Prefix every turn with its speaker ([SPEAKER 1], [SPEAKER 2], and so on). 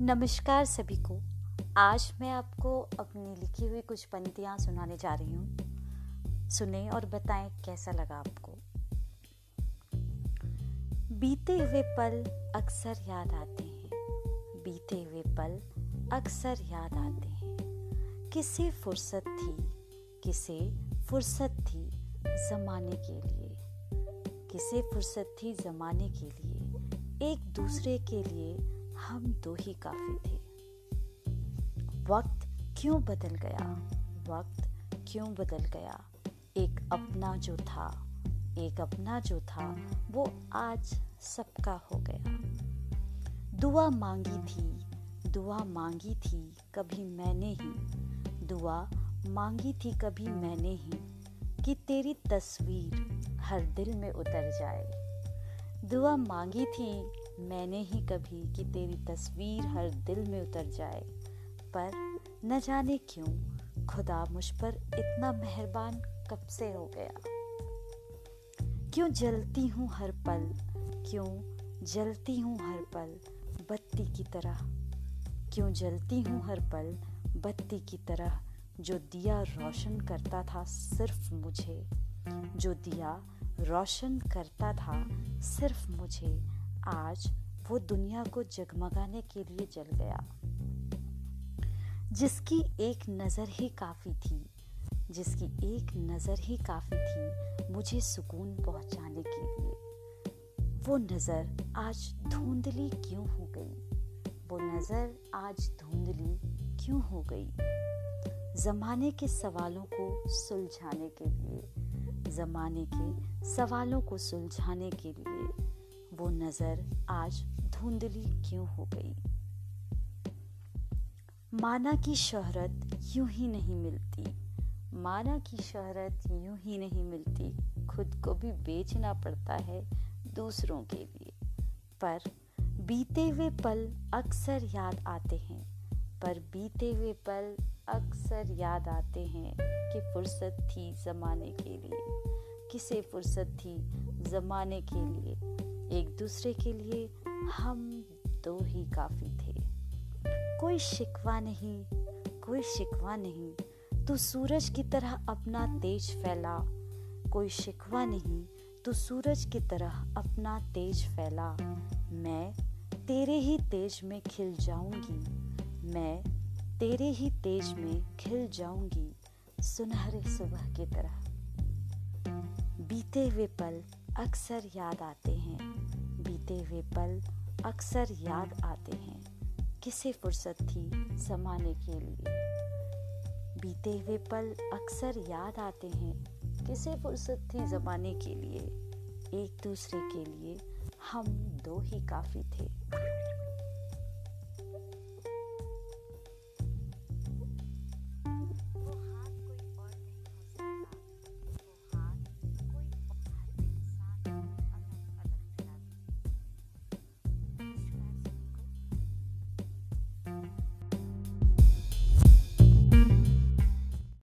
[SPEAKER 1] नमस्कार सभी को। आज मैं आपको अपनी लिखी हुई कुछ पंक्तियाँ सुनाने जा रही हूँ। सुने और बताएँ कैसा लगा आपको। बीते हुए पल अक्सर याद आते हैं। बीते हुए पल अक्सर याद आते हैं। किसे फुर्सत थी, किसे फुर्सत थी जमाने के लिए। किसे फुर्सत थी जमाने के लिए, एक दूसरे के लिए हम दो ही काफ़ी थे। वक्त क्यों बदल गया? वक्त क्यों बदल गया? एक अपना जो था एक अपना जो था वो आज सबका हो गया। दुआ मांगी थी दुआ मांगी थी कभी मैंने ही। दुआ मांगी थी कभी मैंने ही कि तेरी तस्वीर हर दिल में उतर जाए। दुआ मांगी थी मैंने ही कभी कि तेरी तस्वीर हर दिल में उतर जाए। पर न जाने क्यों, खुदा मुझ पर इतना मेहरबान कब से हो गया? क्यों जलती हूँ हर पल? क्यों जलती हूँ हर पल बत्ती की तरह? क्यों जलती हूँ हर पल बत्ती की तरह? जो दिया रोशन करता था सिर्फ़ मुझे। जो दिया रोशन करता था सिर्फ़ मुझे। आज वो दुनिया को जगमगाने के लिए जल गया। जिसकी एक नज़र ही काफ़ी थी, जिसकी एक नज़र ही काफ़ी थी मुझे सुकून पहुँचाने के लिए। वो नज़र आज धुंधली क्यों हो गई? वो नज़र आज धुंधली क्यों हो गई? जमाने के सवालों को सुलझाने के लिए, जमाने के सवालों को सुलझाने के लिए। वो नज़र आज धुंधली क्यों हो गई? माना की शोहरत यूँ ही नहीं मिलती। माना की शहरत यूँ ही नहीं मिलती। खुद को भी बेचना पड़ता है दूसरों के लिए। पर बीते हुए पल अक्सर याद आते हैं। पर बीते हुए पल अक्सर याद आते हैं कि फुर्सत थी जमाने के लिए। किसे फुर्सत थी जमाने के लिए? एक दूसरे के लिए हम दो ही काफ़ी थे। कोई शिकवा नहीं, कोई शिकवा नहीं। तू सूरज की तरह अपना तेज फैला। कोई शिकवा नहीं, तू सूरज की तरह अपना तेज फैला। मैं तेरे ही तेज में खिल जाऊँगी। मैं तेरे ही तेज में खिल जाऊँगी। सुनहरे सुबह की तरह। बीते हुए पल अक्सर याद आते हैं। बीते हुए पल अक्सर याद आते हैं। किसे फुर्सत थी समाने के लिए? बीते हुए पल अक्सर याद आते हैं। किसे फुर्सत थी जमाने के लिए? एक दूसरे के लिए हम दो ही काफ़ी थे।